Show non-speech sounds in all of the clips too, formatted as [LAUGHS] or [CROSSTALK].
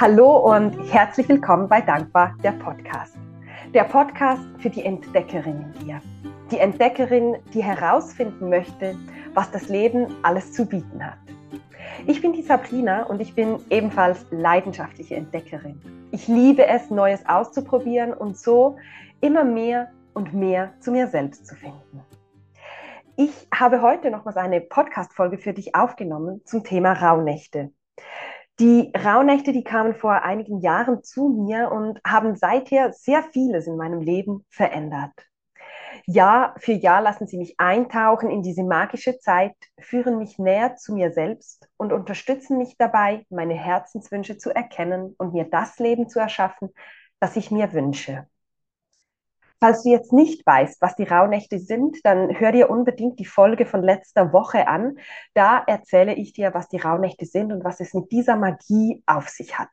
Hallo und herzlich willkommen bei Dankbar, der Podcast. Der Podcast für die Entdeckerin in dir. Die Entdeckerin, die herausfinden möchte, was das Leben alles zu bieten hat. Ich bin die Sabrina und ich bin ebenfalls leidenschaftliche Entdeckerin. Ich liebe es, Neues auszuprobieren und so immer mehr und mehr zu mir selbst zu finden. Ich habe heute nochmals eine Podcast-Folge für dich aufgenommen zum Thema Rauhnächte. Die Rauhnächte, die kamen vor einigen Jahren zu mir und haben seither sehr vieles in meinem Leben verändert. Jahr für Jahr lassen sie mich eintauchen in diese magische Zeit, führen mich näher zu mir selbst und unterstützen mich dabei, meine Herzenswünsche zu erkennen und mir das Leben zu erschaffen, das ich mir wünsche. Falls du jetzt nicht weißt, was die Rauhnächte sind, dann hör dir unbedingt die Folge von letzter Woche an. Da erzähle ich dir, was die Rauhnächte sind und was es mit dieser Magie auf sich hat.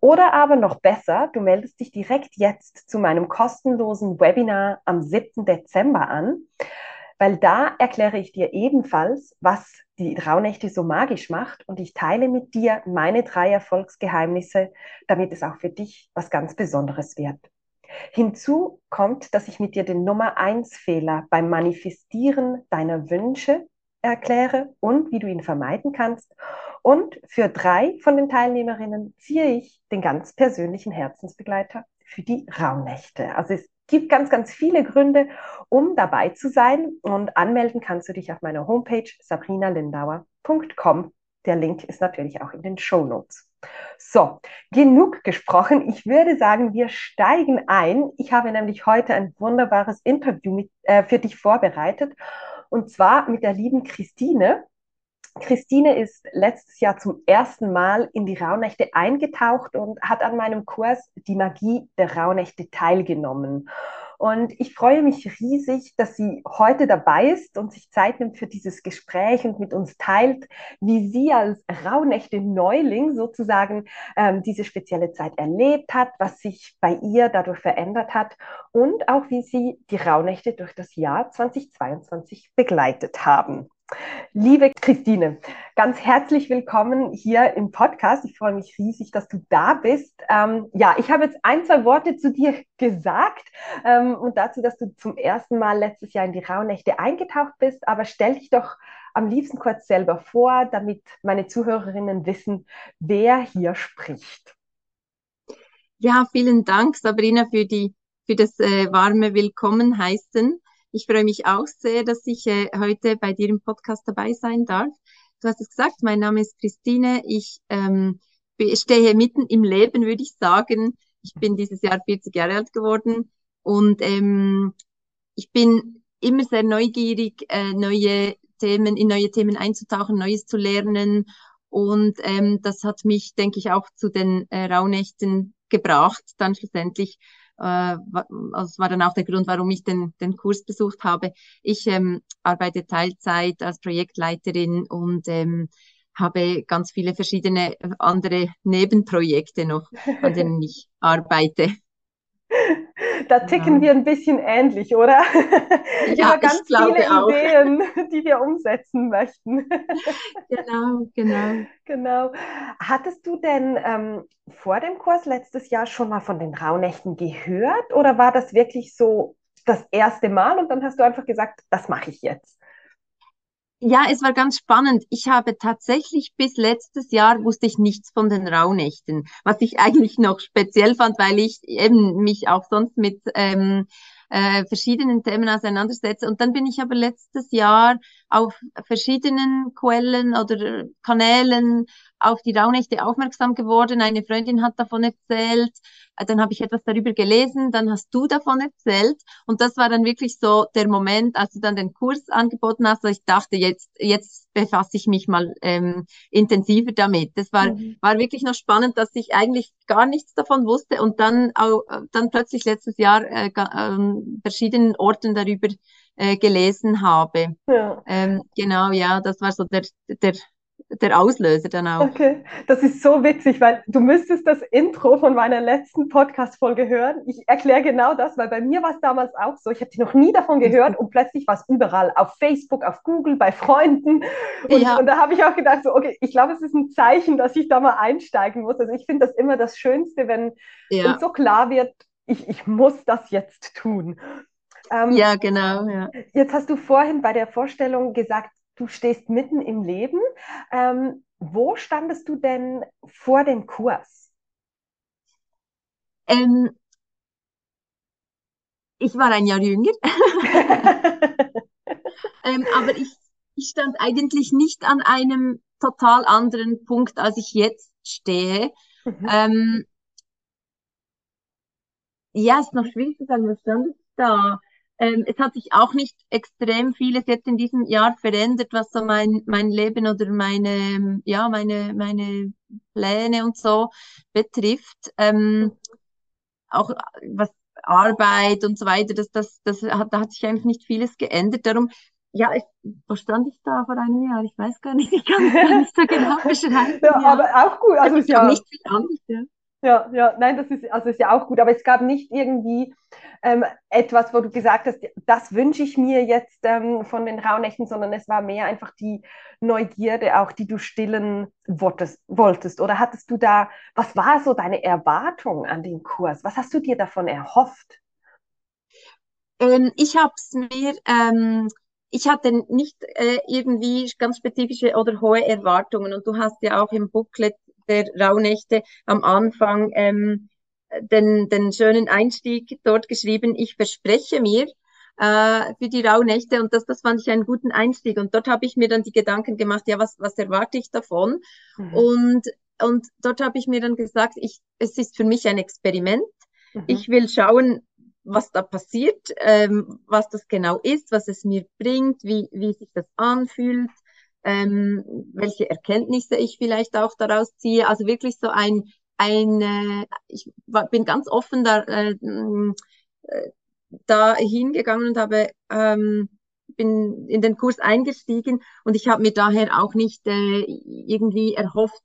Oder aber noch besser, du meldest dich direkt jetzt zu meinem kostenlosen Webinar am 7. Dezember an, weil da erkläre ich dir ebenfalls, was die Rauhnächte so magisch macht und ich teile mit dir meine drei Erfolgsgeheimnisse, damit es auch für dich was ganz Besonderes wird. Hinzu kommt, dass ich mit dir den Nummer 1 Fehler beim Manifestieren deiner Wünsche erkläre und wie du ihn vermeiden kannst. Und für drei von den Teilnehmerinnen ziehe ich den ganz persönlichen Herzensbegleiter für die Raumnächte. Also es gibt ganz, ganz viele Gründe, um dabei zu sein. Und anmelden kannst du dich auf meiner Homepage sabrinalindauer.com. Der Link ist natürlich auch in den Show Notes. So, genug gesprochen. Ich würde sagen, wir steigen ein. Ich habe nämlich heute ein wunderbares Interview mit, äh, für dich vorbereitet. Und zwar mit der lieben Christine. Christine ist letztes Jahr zum ersten Mal in die Rauhnächte eingetaucht und hat an meinem Kurs Die Magie der Rauhnächte teilgenommen. Und ich freue mich riesig, dass sie heute dabei ist und sich Zeit nimmt für dieses Gespräch und mit uns teilt, wie sie als Rauhnächte Neuling sozusagen ähm, diese spezielle Zeit erlebt hat, was sich bei ihr dadurch verändert hat und auch wie sie die Rauhnächte durch das Jahr 2022 begleitet haben. Liebe Christine, ganz herzlich willkommen hier im Podcast. Ich freue mich riesig, dass du da bist. Ähm, ja, ich habe jetzt ein, zwei Worte zu dir [LAUGHS] gesagt ähm, und dazu, dass du zum ersten Mal letztes Jahr in die Rauhnächte eingetaucht bist. Aber stell dich doch am liebsten kurz selber vor, damit meine Zuhörerinnen wissen, wer hier spricht. Ja, vielen Dank, Sabrina, für, die, für das äh, warme Willkommen heißen. Ich freue mich auch sehr, dass ich äh, heute bei dir im Podcast dabei sein darf. Du hast es gesagt, mein Name ist Christine. Ich ähm, stehe mitten im Leben, würde ich sagen. Ich bin dieses Jahr 40 Jahre alt geworden und ähm, ich bin immer sehr neugierig, äh, neue Themen, in neue Themen einzutauchen, Neues zu lernen. Und ähm, das hat mich, denke ich, auch zu den äh, Rauhnächten gebracht, dann schlussendlich äh, also war dann auch der Grund, warum ich den, den Kurs besucht habe. Ich ähm, arbeite Teilzeit als Projektleiterin und ähm, habe ganz viele verschiedene andere Nebenprojekte noch, an denen [LAUGHS] ich arbeite. [LAUGHS] [LAUGHS] Da ticken ja. wir ein bisschen ähnlich, oder? [LAUGHS] Ich ja, habe ganz viele auch. Ideen, [LAUGHS] die wir umsetzen möchten. Genau, genau. Genau. Hattest du denn ähm, vor dem Kurs letztes Jahr schon mal von den Rauhnächten gehört oder war das wirklich so das erste Mal und dann hast du einfach gesagt, das mache ich jetzt? Ja, es war ganz spannend. Ich habe tatsächlich bis letztes Jahr wusste ich nichts von den Rauhnächten, was ich [LAUGHS] eigentlich noch speziell fand, weil ich eben mich auch sonst mit ähm, äh, verschiedenen Themen auseinandersetze. Und dann bin ich aber letztes Jahr auf verschiedenen Quellen oder Kanälen auf die Rauhnächte aufmerksam geworden. Eine Freundin hat davon erzählt, äh, dann habe ich etwas darüber gelesen, dann hast du davon erzählt und das war dann wirklich so der Moment, als du dann den Kurs angeboten hast, ich dachte, jetzt, jetzt befasse ich mich mal ähm, intensiver damit. Das war, mhm. war wirklich noch spannend, dass ich eigentlich gar nichts davon wusste und dann auch, äh, dann plötzlich letztes Jahr äh, äh, verschiedenen Orten darüber äh, gelesen habe. Ja. Ähm, genau, ja, das war so der, der der Auslöser dann auch. Okay, das ist so witzig, weil du müsstest das Intro von meiner letzten Podcast-Folge hören. Ich erkläre genau das, weil bei mir war es damals auch so. Ich hatte noch nie davon gehört und plötzlich war es überall auf Facebook, auf Google, bei Freunden. Und, ja. und da habe ich auch gedacht, so, okay, ich glaube, es ist ein Zeichen, dass ich da mal einsteigen muss. Also ich finde das immer das Schönste, wenn ja. uns so klar wird, ich, ich muss das jetzt tun. Ähm, ja, genau. Ja. Jetzt hast du vorhin bei der Vorstellung gesagt, du stehst mitten im Leben. Ähm, wo standest du denn vor dem Kurs? Ähm, ich war ein Jahr jünger, [LAUGHS] ähm, aber ich, ich stand eigentlich nicht an einem total anderen Punkt, als ich jetzt stehe. Mhm. Ähm, ja, ist noch schwierig zu sagen, was stand ich da? Ähm, es hat sich auch nicht extrem vieles jetzt in diesem Jahr verändert, was so mein, mein Leben oder meine, ja, meine, meine Pläne und so betrifft. Ähm, auch was Arbeit und so weiter, das, das, das hat, da hat sich eigentlich nicht vieles geändert. Darum, ja, ich, wo stand ich da vor einem Jahr? Ich weiß gar nicht, ich kann es gar nicht so genau [LAUGHS] beschreiben. ja, ja, aber auch gut. Also, es ist ja nicht viel anders, ja. Ja, ja, nein, das ist, also ist ja auch gut, aber es gab nicht irgendwie ähm, etwas, wo du gesagt hast, das wünsche ich mir jetzt ähm, von den Rauhnächten, sondern es war mehr einfach die Neugierde, auch die du stillen wolltest, wolltest. Oder hattest du da, was war so deine Erwartung an den Kurs? Was hast du dir davon erhofft? Ähm, ich habe es mir, ähm, ich hatte nicht äh, irgendwie ganz spezifische oder hohe Erwartungen und du hast ja auch im Booklet der Rauhnächte am Anfang ähm, den, den schönen Einstieg dort geschrieben, ich verspreche mir äh, für die Rauhnächte und das, das fand ich einen guten Einstieg und dort habe ich mir dann die Gedanken gemacht, ja, was, was erwarte ich davon? Mhm. Und, und dort habe ich mir dann gesagt, ich, es ist für mich ein Experiment. Mhm. Ich will schauen, was da passiert, ähm, was das genau ist, was es mir bringt, wie, wie sich das anfühlt ähm, welche Erkenntnisse ich vielleicht auch daraus ziehe. Also wirklich so ein, ein äh, ich war, bin ganz offen da, äh, äh, da hingegangen und habe ähm, bin in den Kurs eingestiegen und ich habe mir daher auch nicht äh, irgendwie erhofft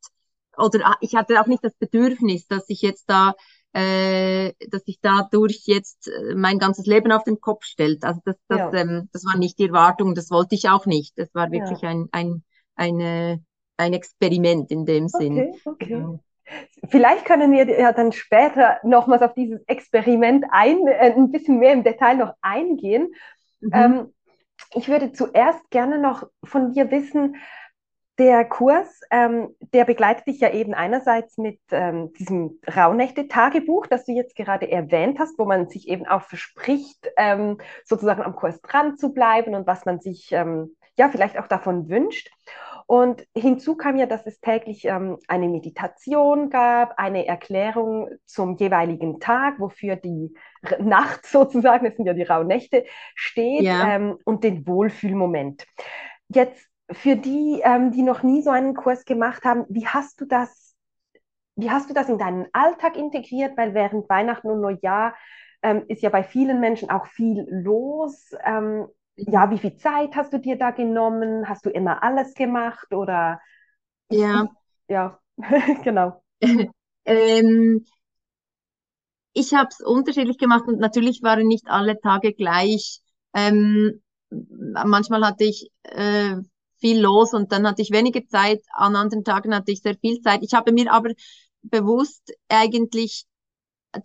oder ich hatte auch nicht das Bedürfnis, dass ich jetzt da äh, dass sich dadurch jetzt äh, mein ganzes Leben auf den Kopf stellt. Also das, das, ja. ähm, das war nicht die Erwartung, das wollte ich auch nicht. Das war wirklich ja. ein, ein, eine, ein Experiment in dem Sinn. Okay, okay. Ja. Vielleicht können wir ja dann später nochmals auf dieses Experiment ein, äh, ein bisschen mehr im Detail noch eingehen. Mhm. Ähm, ich würde zuerst gerne noch von dir wissen, der Kurs, ähm, der begleitet dich ja eben einerseits mit ähm, diesem Rauhnächte-Tagebuch, das du jetzt gerade erwähnt hast, wo man sich eben auch verspricht, ähm, sozusagen am Kurs dran zu bleiben und was man sich ähm, ja vielleicht auch davon wünscht. Und hinzu kam ja, dass es täglich ähm, eine Meditation gab, eine Erklärung zum jeweiligen Tag, wofür die Nacht sozusagen, das sind ja die Rauhnächte, steht ja. Ähm, und den Wohlfühlmoment. Jetzt für die, ähm, die noch nie so einen Kurs gemacht haben, wie hast du das, wie hast du das in deinen Alltag integriert? Weil während Weihnachten und Neujahr ähm, ist ja bei vielen Menschen auch viel los. Ähm, ja, wie viel Zeit hast du dir da genommen? Hast du immer alles gemacht oder? Ja. Ja, [LAUGHS] genau. [LAUGHS] ähm, ich habe es unterschiedlich gemacht und natürlich waren nicht alle Tage gleich. Ähm, manchmal hatte ich äh, viel los und dann hatte ich wenige Zeit, an anderen Tagen hatte ich sehr viel Zeit. Ich habe mir aber bewusst eigentlich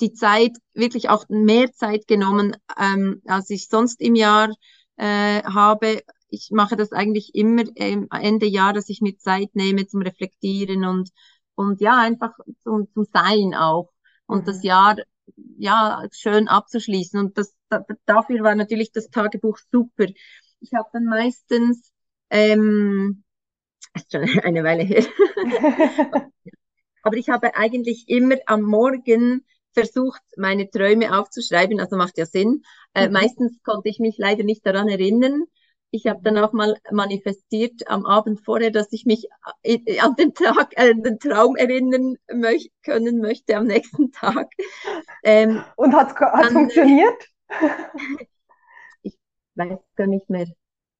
die Zeit, wirklich auch mehr Zeit genommen, ähm, als ich sonst im Jahr äh, habe. Ich mache das eigentlich immer ähm, Ende Jahr, dass ich mir Zeit nehme zum Reflektieren und, und ja, einfach zum, zum Sein auch. Und mhm. das Jahr ja schön abzuschließen. Und das, da, dafür war natürlich das Tagebuch super. Ich habe dann meistens ähm, ist schon [LAUGHS] eine Weile her. [LAUGHS] Aber ich habe eigentlich immer am Morgen versucht, meine Träume aufzuschreiben, also macht ja Sinn. Äh, mhm. Meistens konnte ich mich leider nicht daran erinnern. Ich habe dann auch mal manifestiert am Abend vorher, dass ich mich äh, an den Tag, äh, den Traum erinnern möch können möchte am nächsten Tag. Ähm, Und hat es funktioniert? [LAUGHS] ich weiß gar nicht mehr.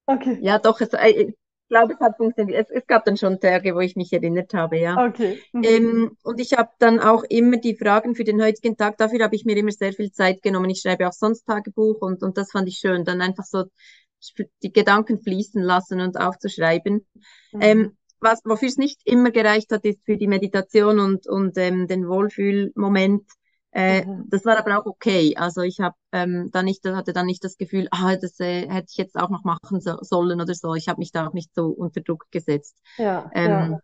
Okay. Ja, doch, es, äh, glaube, es hat funktioniert. Es, es, gab dann schon Tage, wo ich mich erinnert habe, ja. Okay. Mhm. Ähm, und ich habe dann auch immer die Fragen für den heutigen Tag, dafür habe ich mir immer sehr viel Zeit genommen. Ich schreibe auch sonst Tagebuch und, und das fand ich schön, dann einfach so die Gedanken fließen lassen und aufzuschreiben. Mhm. Ähm, was, wofür es nicht immer gereicht hat, ist für die Meditation und, und ähm, den Wohlfühlmoment äh, mhm. Das war aber auch okay. Also ich habe ähm, dann nicht, hatte dann nicht das Gefühl, ah, das äh, hätte ich jetzt auch noch machen so, sollen oder so. Ich habe mich da auch nicht so unter Druck gesetzt. Ja, ähm, ja.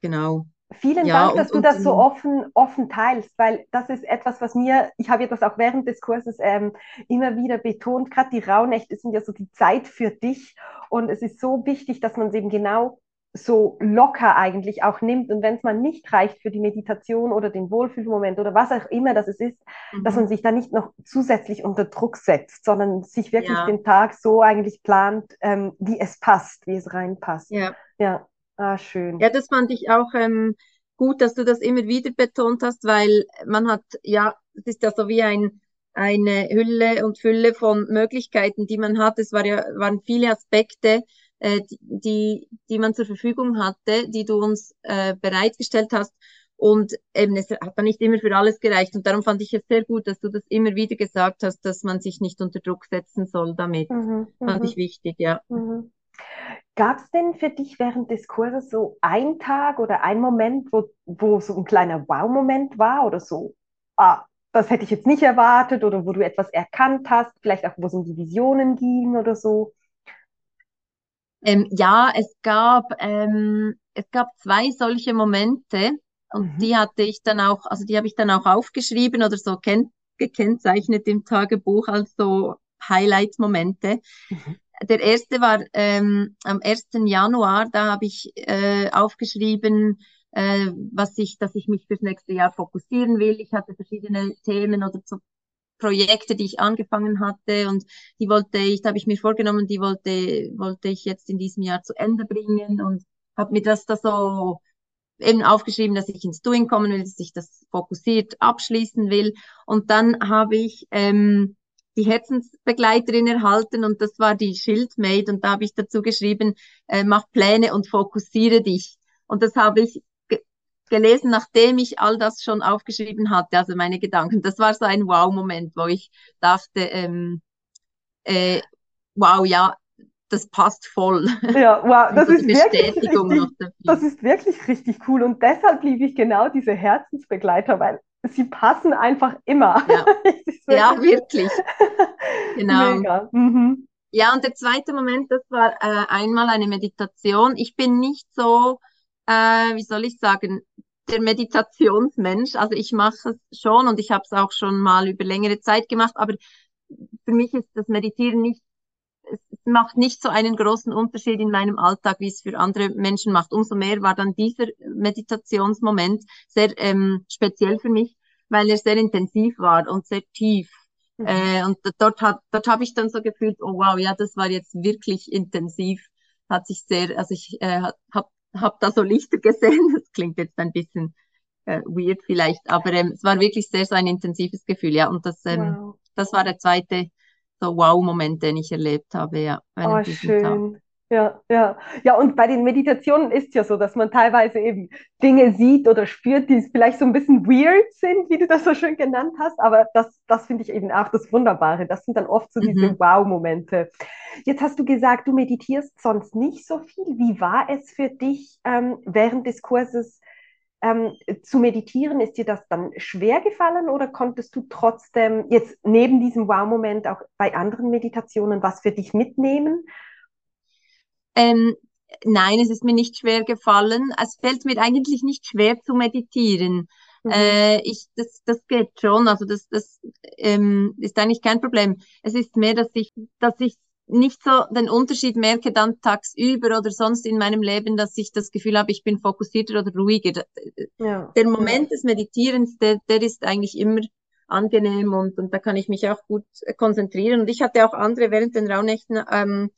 Genau. Vielen ja, Dank, dass und, du das so offen, offen teilst, weil das ist etwas, was mir, ich habe ja das auch während des Kurses ähm, immer wieder betont, gerade die Rauhnächte sind ja so die Zeit für dich und es ist so wichtig, dass man es eben genau so locker eigentlich auch nimmt und wenn es mal nicht reicht für die Meditation oder den Wohlfühlmoment oder was auch immer das ist, mhm. dass man sich da nicht noch zusätzlich unter Druck setzt, sondern sich wirklich ja. den Tag so eigentlich plant, ähm, wie es passt, wie es reinpasst. Ja. Ja, ah, schön. Ja, das fand ich auch ähm, gut, dass du das immer wieder betont hast, weil man hat, ja, es ist ja so wie ein eine Hülle und Fülle von Möglichkeiten, die man hat. Es war ja, waren viele Aspekte, äh, die, die man zur Verfügung hatte, die du uns äh, bereitgestellt hast. Und eben, es hat dann nicht immer für alles gereicht. Und darum fand ich es sehr gut, dass du das immer wieder gesagt hast, dass man sich nicht unter Druck setzen soll damit. Mhm, fand mhm. ich wichtig, ja. Mhm. Gab es denn für dich während des Kurses so ein Tag oder ein Moment, wo, wo so ein kleiner Wow-Moment war oder so? Ah, das hätte ich jetzt nicht erwartet oder wo du etwas erkannt hast, vielleicht auch, wo es um die Visionen ging oder so? Ähm, ja, es gab, ähm, es gab zwei solche Momente und mhm. die hatte ich dann auch, also die habe ich dann auch aufgeschrieben oder so gekennzeichnet im Tagebuch als so Highlight-Momente. Mhm. Der erste war ähm, am 1. Januar, da habe ich äh, aufgeschrieben, äh, was ich, dass ich mich fürs nächste Jahr fokussieren will. Ich hatte verschiedene Themen oder so Projekte, die ich angefangen hatte und die wollte ich, da habe ich mir vorgenommen, die wollte, wollte ich jetzt in diesem Jahr zu Ende bringen und habe mir das da so eben aufgeschrieben, dass ich ins Doing kommen will, dass ich das fokussiert abschließen will. Und dann habe ich ähm, die Herzensbegleiterin erhalten und das war die Schildmaid und da habe ich dazu geschrieben, äh, mach Pläne und fokussiere dich. Und das habe ich gelesen, nachdem ich all das schon aufgeschrieben hatte, also meine Gedanken. Das war so ein Wow-Moment, wo ich dachte, ähm, äh, wow, ja, das passt voll. Ja, wow, [LAUGHS] das ist, wirklich richtig, das ist wirklich richtig cool. Und deshalb liebe ich genau diese Herzensbegleiter, weil sie passen einfach immer. Ja, [LAUGHS] wirklich, ja, wirklich. [LAUGHS] genau. Mhm. Ja, und der zweite Moment, das war äh, einmal eine Meditation. Ich bin nicht so äh, wie soll ich sagen, der Meditationsmensch. Also ich mache es schon und ich habe es auch schon mal über längere Zeit gemacht, aber für mich ist das Meditieren nicht, es macht nicht so einen großen Unterschied in meinem Alltag, wie es für andere Menschen macht. Umso mehr war dann dieser Meditationsmoment sehr ähm, speziell für mich, weil er sehr intensiv war und sehr tief. Mhm. Äh, und dort, hat, dort habe ich dann so gefühlt, oh wow, ja, das war jetzt wirklich intensiv. Hat sich sehr, also ich äh, habe habe da so Lichter gesehen. Das klingt jetzt ein bisschen äh, weird vielleicht, aber ähm, es war wirklich sehr so ein intensives Gefühl, ja. Und das, ähm, wow. das war der zweite so Wow-Moment, den ich erlebt habe, ja. Oh, schön. Tag. Ja, ja. Ja, und bei den Meditationen ist ja so, dass man teilweise eben Dinge sieht oder spürt, die vielleicht so ein bisschen weird sind, wie du das so schön genannt hast. Aber das, das finde ich eben auch das Wunderbare. Das sind dann oft so diese mhm. Wow-Momente. Jetzt hast du gesagt, du meditierst sonst nicht so viel. Wie war es für dich ähm, während des Kurses ähm, zu meditieren? Ist dir das dann schwer gefallen oder konntest du trotzdem jetzt neben diesem Wow-Moment auch bei anderen Meditationen was für dich mitnehmen? Ähm, nein, es ist mir nicht schwer gefallen. Es fällt mir eigentlich nicht schwer zu meditieren. Mhm. Äh, ich, das, das geht schon, also das, das ähm, ist eigentlich kein Problem. Es ist mehr, dass ich, dass ich nicht so den Unterschied merke dann tagsüber oder sonst in meinem Leben, dass ich das Gefühl habe, ich bin fokussierter oder ruhiger. Ja. Der Moment des Meditierens, der, der ist eigentlich immer angenehm und, und da kann ich mich auch gut konzentrieren. Und ich hatte auch andere während den Raunächten ähm,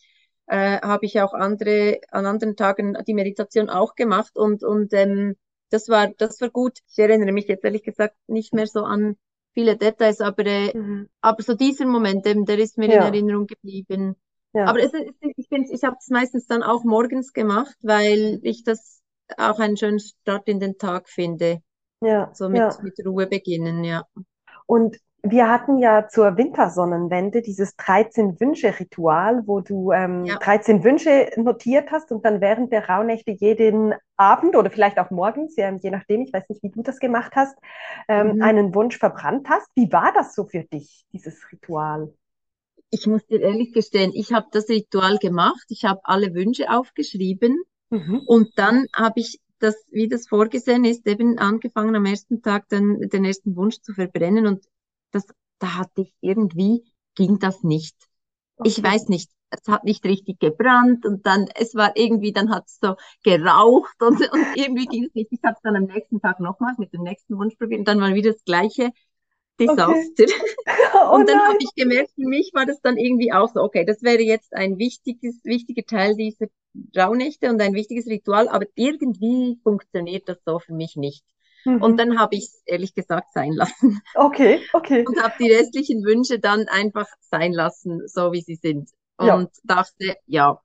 äh, habe ich auch andere, an anderen Tagen die Meditation auch gemacht und, und ähm, das war, das war gut. Ich erinnere mich jetzt ehrlich gesagt nicht mehr so an viele Details, aber, äh, mhm. aber so dieser Moment, ähm, der ist mir ja. in Erinnerung geblieben. ja. Aber es, ich, ich habe es meistens dann auch morgens gemacht, weil ich das auch einen schönen Start in den Tag finde. Ja. So mit, ja. mit Ruhe beginnen, ja. Und wir hatten ja zur Wintersonnenwende dieses 13-Wünsche-Ritual, wo du ähm, ja. 13 Wünsche notiert hast und dann während der Rauhnächte jeden Abend oder vielleicht auch morgens, je nachdem, ich weiß nicht, wie du das gemacht hast, ähm, mhm. einen Wunsch verbrannt hast. Wie war das so für dich, dieses Ritual? Ich muss dir ehrlich gestehen, ich habe das Ritual gemacht, ich habe alle Wünsche aufgeschrieben mhm. und dann habe ich das, wie das vorgesehen ist, eben angefangen am ersten Tag dann den ersten Wunsch zu verbrennen und das, da hatte ich irgendwie, ging das nicht. Okay. Ich weiß nicht, es hat nicht richtig gebrannt und dann, es war irgendwie, dann hat es so geraucht und, [LAUGHS] und irgendwie ging es nicht. Ich habe es dann am nächsten Tag nochmals mit dem nächsten Wunsch probiert und dann war wieder das gleiche Desaster. Okay. [LAUGHS] [LAUGHS] Oh und dann habe ich gemerkt, für mich war das dann irgendwie auch so, okay, das wäre jetzt ein wichtiges, wichtiger Teil dieser Rauhnächte und ein wichtiges Ritual, aber irgendwie funktioniert das so für mich nicht. Mhm. Und dann habe ich es ehrlich gesagt sein lassen. [LAUGHS] Okay, okay. Und habe die restlichen Wünsche dann einfach sein lassen, so wie sie sind. Und ja. dachte, ja,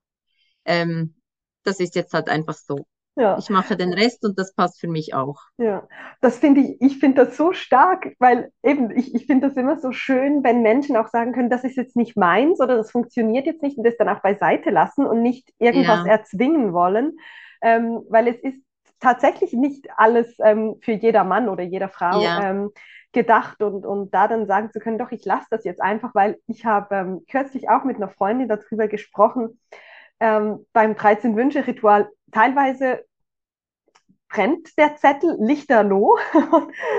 ähm, das ist jetzt halt einfach so. Ja. Ich mache den Rest und das passt für mich auch. Ja, das finde ich, ich finde das so stark, weil eben, ich, ich finde das immer so schön, wenn Menschen auch sagen können, das ist jetzt nicht meins oder das funktioniert jetzt nicht und das dann auch beiseite lassen und nicht irgendwas ja. erzwingen wollen, ähm, weil es ist tatsächlich nicht alles ähm, für jeder Mann oder jeder Frau ja. ähm, gedacht und, und da dann sagen zu können, doch, ich lasse das jetzt einfach, weil ich habe ähm, kürzlich auch mit einer Freundin darüber gesprochen, ähm, beim 13-Wünsche-Ritual teilweise brennt der Zettel lichterloh [LAUGHS]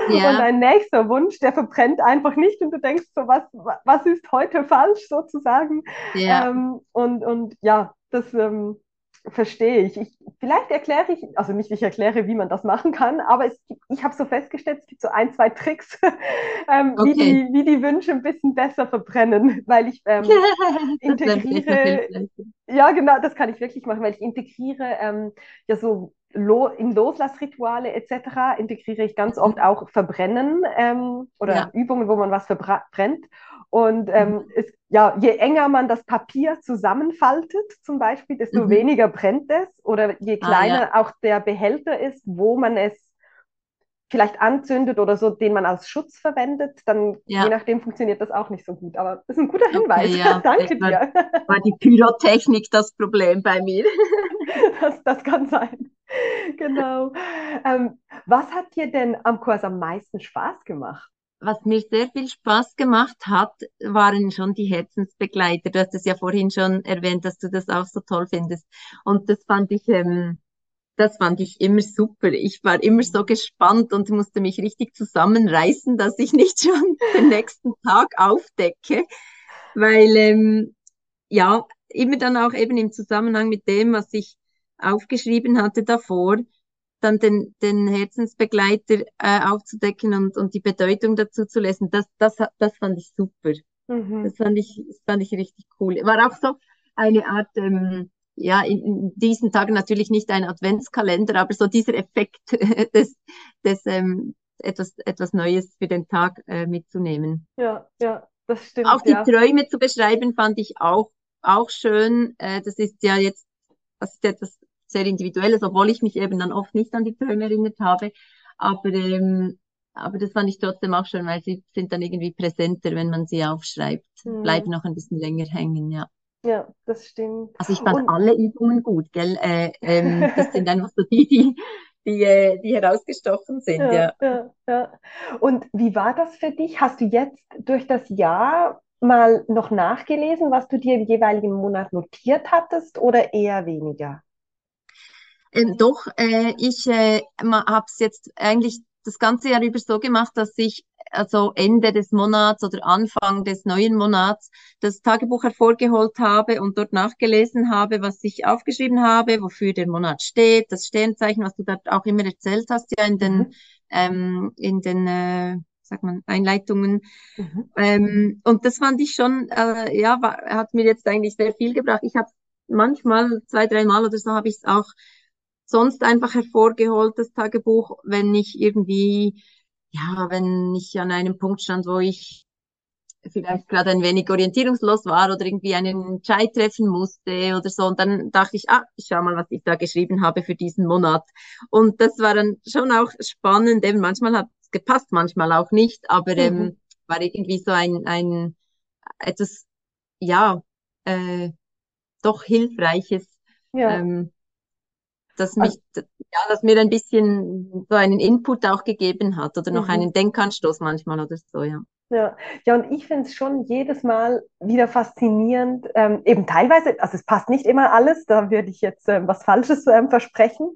ja. und ein nächster Wunsch, der verbrennt einfach nicht und du denkst so, was, was ist heute falsch sozusagen? Ja. Ähm, und, und ja, das ähm, verstehe ich. ich. Vielleicht erkläre ich, also nicht ich erkläre, wie man das machen kann, aber es, ich habe so festgestellt, es gibt so ein, zwei Tricks, [LAUGHS] ähm, okay. wie, die, wie die Wünsche ein bisschen besser verbrennen, weil ich ähm, [LAUGHS] integriere. Ja, genau, das kann ich wirklich machen, weil ich integriere ähm, ja so in Loslassrituale etc. integriere ich ganz oft auch Verbrennen ähm, oder ja. Übungen, wo man was verbrennt. Und ähm, mhm. es, ja, je enger man das Papier zusammenfaltet, zum Beispiel, desto mhm. weniger brennt es. Oder je kleiner ah, ja. auch der Behälter ist, wo man es vielleicht anzündet oder so, den man als Schutz verwendet, dann ja. je nachdem funktioniert das auch nicht so gut. Aber das ist ein guter Hinweis. Okay, ja. [LAUGHS] Danke war, dir. War die Pyrotechnik das Problem bei mir? [LAUGHS] das, das kann sein. [LAUGHS] Genau. Ähm, was hat dir denn am Kurs am meisten Spaß gemacht? was mir sehr viel Spaß gemacht hat, waren schon die Herzensbegleiter. Du hast es ja vorhin schon erwähnt, dass du das auch so toll findest. Und das fand ich, ähm, das fand ich immer super. Ich war immer so gespannt und musste mich richtig zusammenreißen, dass ich nicht [LAUGHS] schon den nächsten Tag aufdecke, weil ähm, ja immer dann auch eben im Zusammenhang mit dem, was ich aufgeschrieben hatte davor, dann den, den Herzensbegleiter äh, aufzudecken und, und die Bedeutung dazu zu lesen, das, das, das fand ich super. Mhm. Das, fand ich, das fand ich richtig cool. War auch so eine Art, ähm, ja, in, in diesen Tagen natürlich nicht ein Adventskalender, aber so dieser Effekt [LAUGHS] des, des ähm, etwas, etwas Neues für den Tag äh, mitzunehmen. Ja, ja, das stimmt. Auch die ja. Träume zu beschreiben fand ich auch, auch schön. Äh, das ist ja jetzt, das ist etwas sehr individuelles, obwohl ich mich eben dann oft nicht an die Träume erinnert habe. Aber, ähm, aber das fand ich trotzdem auch schön, weil sie sind dann irgendwie präsenter, wenn man sie aufschreibt. Mhm. Bleiben noch ein bisschen länger hängen, ja. Ja, das stimmt. Also ich fand Und... alle Übungen gut, gell? Äh, ähm, [LAUGHS] das sind einfach so die, die, die, äh, die herausgestochen sind, ja, ja. ja. Ja, Und wie war das für dich? Hast du jetzt durch das Jahr mal noch nachgelesen, was du dir im jeweiligen Monat notiert hattest oder eher weniger? Ähm, doch, äh, ich äh, habe es jetzt eigentlich das ganze Jahr über so gemacht, dass ich also Ende des Monats oder Anfang des neuen Monats das Tagebuch hervorgeholt habe und dort nachgelesen habe, was ich aufgeschrieben habe, wofür der Monat steht, das Sternzeichen, was du dort auch immer erzählt hast, ja in den mhm. ähm, in den äh, sagt man Einleitungen. Mhm. Ähm, und das fand ich schon, äh, ja, war, hat mir jetzt eigentlich sehr viel gebracht. Ich habe manchmal zwei, drei Mal oder so habe ich es auch sonst einfach hervorgeholt, das Tagebuch, wenn ich irgendwie, ja, wenn ich an einem Punkt stand, wo ich vielleicht gerade ein wenig orientierungslos war oder irgendwie einen Entscheid treffen musste oder so. Und dann dachte ich, ah, ich schau mal, was ich da geschrieben habe für diesen Monat. Und das war dann schon auch spannend. Eben manchmal hat es gepasst, manchmal auch nicht, aber ähm, mhm. ähm, war irgendwie so ein, ein etwas, ja, äh, doch hilfreiches, ja. ähm, das mich, also, ja, das mir ein bisschen so einen Input auch gegeben hat oder noch mhm. einen Denkanstoß manchmal oder so, ja. Ja, ja, und ich finde es schon jedes Mal wieder faszinierend, ähm, eben teilweise, also es passt nicht immer alles, da würde ich jetzt ähm, was Falsches ähm, versprechen,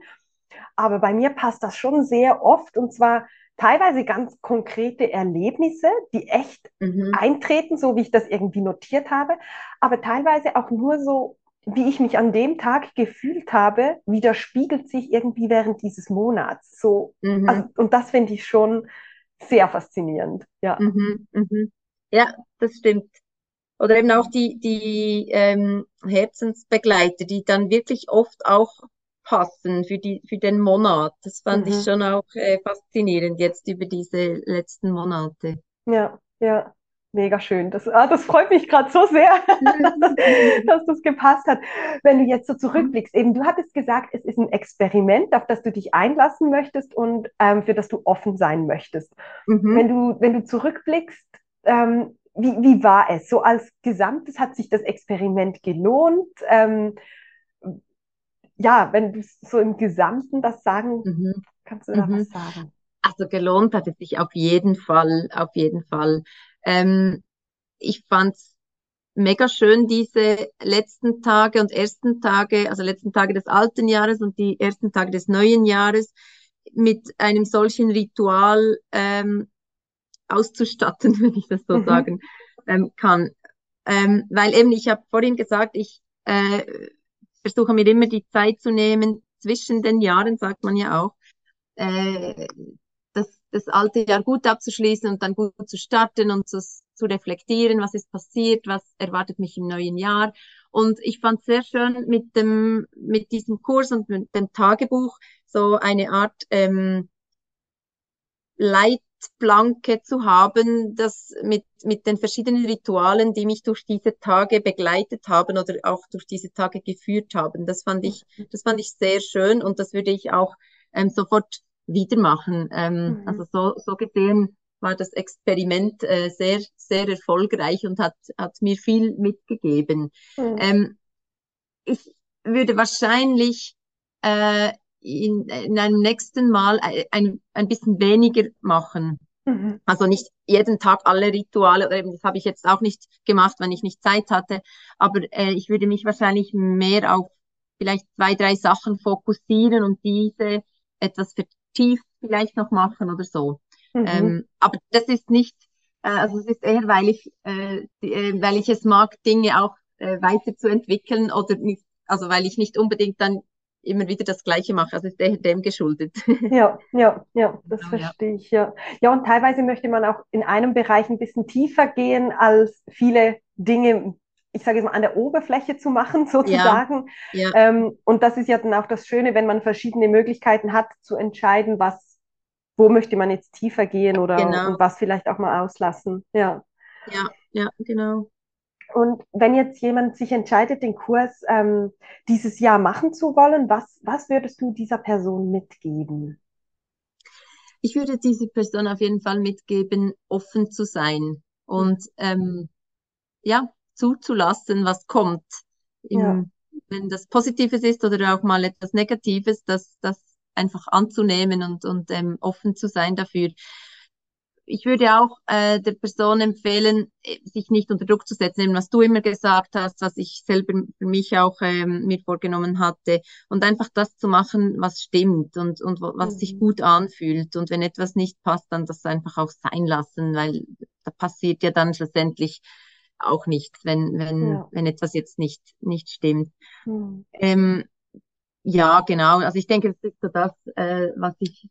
aber bei mir passt das schon sehr oft und zwar teilweise ganz konkrete Erlebnisse, die echt mhm. eintreten, so wie ich das irgendwie notiert habe, aber teilweise auch nur so, wie ich mich an dem Tag gefühlt habe, widerspiegelt sich irgendwie während dieses Monats. So, mhm. also, und das finde ich schon sehr faszinierend. Ja. Mhm, mhm. Ja, das stimmt. Oder eben auch die, die ähm, Herzensbegleiter, die dann wirklich oft auch passen für, die, für den Monat. Das fand mhm. ich schon auch äh, faszinierend jetzt über diese letzten Monate. Ja, ja mega schön. Das, ah, das freut mich gerade so sehr, [LAUGHS] dass, dass das gepasst hat. Wenn du jetzt so zurückblickst, eben du hattest gesagt, es ist ein Experiment, auf das du dich einlassen möchtest und ähm, für das du offen sein möchtest. Mhm. Wenn, du, wenn du zurückblickst, ähm, wie, wie war es? So als Gesamtes hat sich das Experiment gelohnt? Ähm, ja, wenn du so im Gesamten das sagen, mhm. kannst du da mhm. was sagen? Also gelohnt hat es sich auf jeden Fall, auf jeden Fall. Ähm, ich fand's mega schön, diese letzten Tage und ersten Tage, also letzten Tage des alten Jahres und die ersten Tage des neuen Jahres mit einem solchen Ritual ähm, auszustatten, [LAUGHS] wenn ich das so mhm. sagen ähm, kann. Ähm, weil eben, ich habe vorhin gesagt, ich äh, versuche mir immer die Zeit zu nehmen, zwischen den Jahren, sagt man ja auch, äh, das, alte Jahr gut abzuschließen und dann gut zu starten und zu, zu reflektieren, was ist passiert, was erwartet mich im neuen Jahr. Und ich fand sehr schön mit dem, mit diesem Kurs und mit dem Tagebuch so eine Art ähm, Leitplanke zu haben, das mit, mit den verschiedenen Ritualen, die mich durch diese Tage begleitet haben oder auch durch diese Tage geführt haben. Das fand ich, das fand ich sehr schön und das würde ich auch ähm, sofort wieder machen. Ähm, mhm. Also so, so gesehen war das Experiment äh, sehr, sehr erfolgreich und hat, hat mir viel mitgegeben. Mhm. Ähm, ich würde wahrscheinlich äh, in, in einem nächsten Mal ein, ein bisschen weniger machen. Mhm. Also nicht jeden Tag alle Rituale, oder eben, das habe ich jetzt auch nicht gemacht, wenn ich nicht Zeit hatte, aber äh, ich würde mich wahrscheinlich mehr auf vielleicht zwei, drei Sachen fokussieren und diese etwas tief vielleicht noch machen oder so. Mhm. Ähm, aber das ist nicht, äh, also es ist eher, weil ich, äh, die, äh, weil ich es mag, Dinge auch äh, weiterzuentwickeln oder nicht, also weil ich nicht unbedingt dann immer wieder das Gleiche mache. Also ist eher dem geschuldet. [LAUGHS] Ja, ja, ja, das genau, verstehe ja. ich, ja. Ja, und teilweise möchte man auch in einem Bereich ein bisschen tiefer gehen, als viele Dinge ich sage jetzt mal, an der Oberfläche zu machen, [LAUGHS] sozusagen. Ja, ja. Ähm, und das ist ja dann auch das Schöne, wenn man verschiedene Möglichkeiten hat, zu entscheiden, was, wo möchte man jetzt tiefer gehen oder genau. und was vielleicht auch mal auslassen. Ja. Ja, ja, genau. Und wenn jetzt jemand sich entscheidet, den Kurs ähm, dieses Jahr machen zu wollen, was, was würdest du dieser Person mitgeben? Ich würde dieser Person auf jeden Fall mitgeben, offen zu sein und ähm, ja, zuzulassen, was kommt. Im, ja. Wenn das Positives ist oder auch mal etwas Negatives, das, das einfach anzunehmen und, und ähm, offen zu sein dafür. Ich würde auch äh, der Person empfehlen, äh, sich nicht unter Druck zu setzen, eben was du immer gesagt hast, was ich selber für mich auch ähm, mir vorgenommen hatte und einfach das zu machen, was stimmt und, und was mhm. sich gut anfühlt. Und wenn etwas nicht passt, dann das einfach auch sein lassen, weil da passiert ja dann schlussendlich auch nichts, wenn, wenn, ja. wenn etwas jetzt nicht, nicht stimmt. Mhm. Ähm, ja, genau. Also ich denke, das ist so das, äh, was ich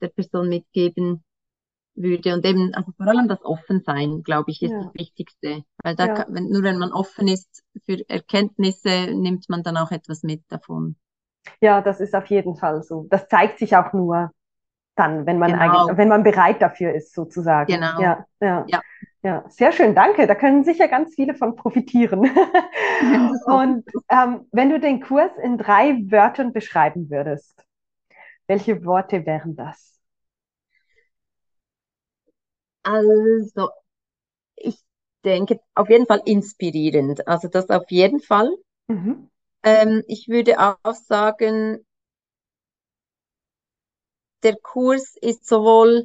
der Person mitgeben würde. Und eben, also vor allem das Offensein, glaube ich, ist ja. das Wichtigste. Weil da, ja. kann, wenn, nur wenn man offen ist für Erkenntnisse, nimmt man dann auch etwas mit davon. Ja, das ist auf jeden Fall so. Das zeigt sich auch nur dann, wenn man genau. wenn man bereit dafür ist, sozusagen. Genau. Ja, ja, ja. ja. sehr schön, danke. Da können sicher ganz viele von profitieren. [LAUGHS] Und ähm, wenn du den Kurs in drei Wörtern beschreiben würdest, welche Worte wären das? Also, ich denke auf jeden Fall inspirierend. Also das auf jeden Fall. Mhm. Ähm, ich würde auch sagen, der Kurs ist sowohl,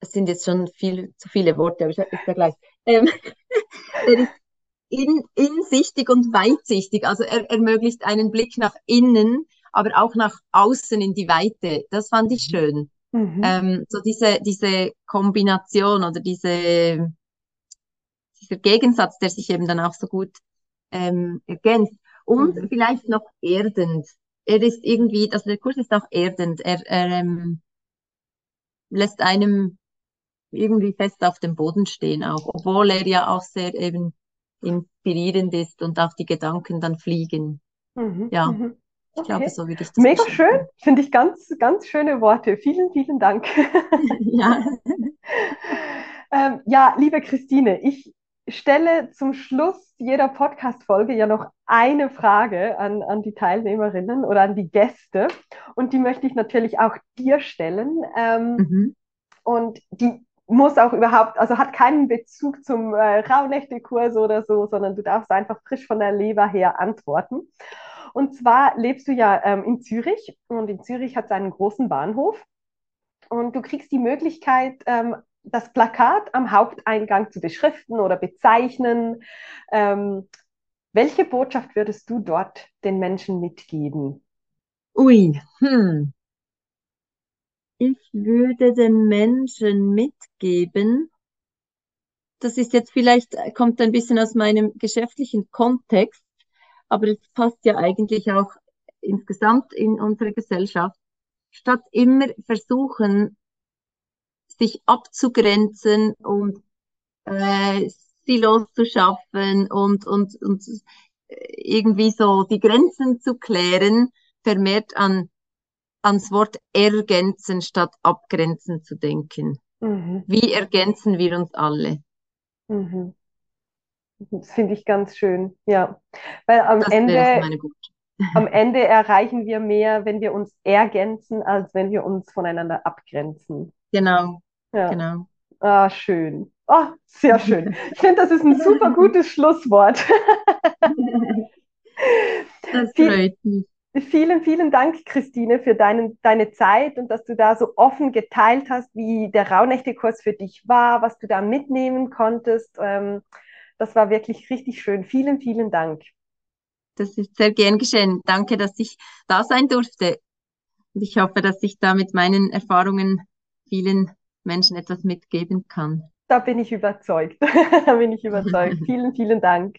es sind jetzt schon viel, zu viele Worte, aber ich ist ja gleich. Ähm, [LAUGHS] er ist in, insichtig und weitsichtig. Also er ermöglicht einen Blick nach innen, aber auch nach außen in die Weite. Das fand ich schön. Mhm. Ähm, so diese, diese Kombination oder diese, dieser Gegensatz, der sich eben dann auch so gut ähm, ergänzt. Und mhm. vielleicht noch erdend er ist irgendwie, also der Kurs ist auch erdend. Er, er ähm, lässt einem irgendwie fest auf dem Boden stehen auch, obwohl er ja auch sehr eben inspirierend ist und auch die Gedanken dann fliegen. Mhm, ja, mhm. ich okay. glaube, so würde ich das Mega schön, finde ich ganz, ganz schöne Worte. Vielen, vielen Dank. [LAUGHS] ja. [LAUGHS] ähm, ja, liebe Christine, ich stelle zum Schluss jeder Podcast-Folge ja noch eine Frage an, an die Teilnehmerinnen oder an die Gäste. Und die möchte ich natürlich auch dir stellen. Ähm, mhm. Und die muss auch überhaupt, also hat keinen Bezug zum äh, Rauhnächte-Kurs oder so, sondern du darfst einfach frisch von der Leber her antworten. Und zwar lebst du ja ähm, in Zürich und in Zürich hat es einen großen Bahnhof. Und du kriegst die Möglichkeit, ähm, das Plakat am Haupteingang zu beschriften oder bezeichnen. Ähm, welche Botschaft würdest du dort den Menschen mitgeben? Ui, hm. Ich würde den Menschen mitgeben, das ist jetzt vielleicht, kommt ein bisschen aus meinem geschäftlichen Kontext, aber es passt ja eigentlich auch insgesamt in unsere Gesellschaft. Statt immer versuchen, sich abzugrenzen und äh, Silos zu schaffen und, und, und irgendwie so die Grenzen zu klären, vermehrt an, ans Wort ergänzen statt abgrenzen zu denken. Mhm. Wie ergänzen wir uns alle? Mhm. Das finde ich ganz schön, ja. Weil am das Ende, [LAUGHS] am Ende erreichen wir mehr, wenn wir uns ergänzen, als wenn wir uns voneinander abgrenzen. Genau, ja. Genau. Ah, schön. Oh, sehr schön. [LAUGHS] Ich finde, das ist ein super gutes Schlusswort. [LAUGHS] das freut mich. Vielen, vielen Dank, Christine, für deinen, deine Zeit und dass du da so offen geteilt hast, wie der Rauhnächte-Kurs für dich war, was du da mitnehmen konntest. Ähm, das war wirklich richtig schön. Vielen, vielen Dank. Das ist sehr gern geschehen. Danke, dass ich da sein durfte. Und ich hoffe, dass ich da mit meinen Erfahrungen vielen Menschen etwas mitgeben kann. Da bin ich überzeugt. [LAUGHS] da bin ich überzeugt. [LAUGHS] vielen, vielen Dank.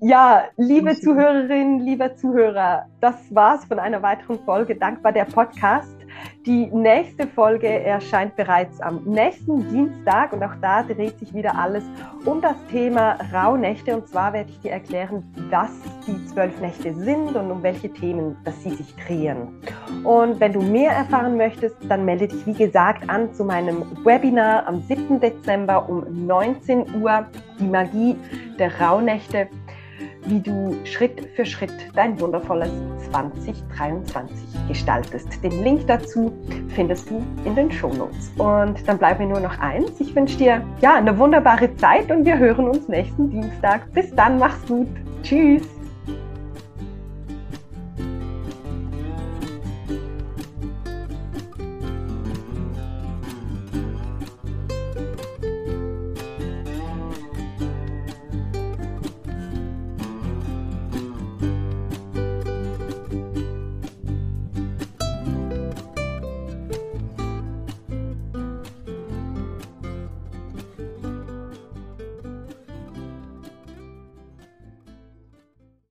Ja, liebe Zuhörerinnen, lieber Zuhörer, das war's von einer weiteren Folge Dankbar der Podcast. Die nächste Folge erscheint bereits am nächsten Dienstag und auch da dreht sich wieder alles um das Thema Rauhnächte. Und zwar werde ich dir erklären, was die zwölf Nächte sind und um welche Themen dass sie sich drehen. Und wenn du mehr erfahren möchtest, dann melde dich wie gesagt an zu meinem Webinar am 7. Dezember um 19 Uhr, die Magie der Rauhnächte wie du Schritt für Schritt dein wundervolles 2023 gestaltest. Den Link dazu findest du in den Shownotes. Und dann bleibt mir nur noch eins. Ich wünsche dir ja eine wunderbare Zeit und wir hören uns nächsten Dienstag. Bis dann, mach's gut. Tschüss.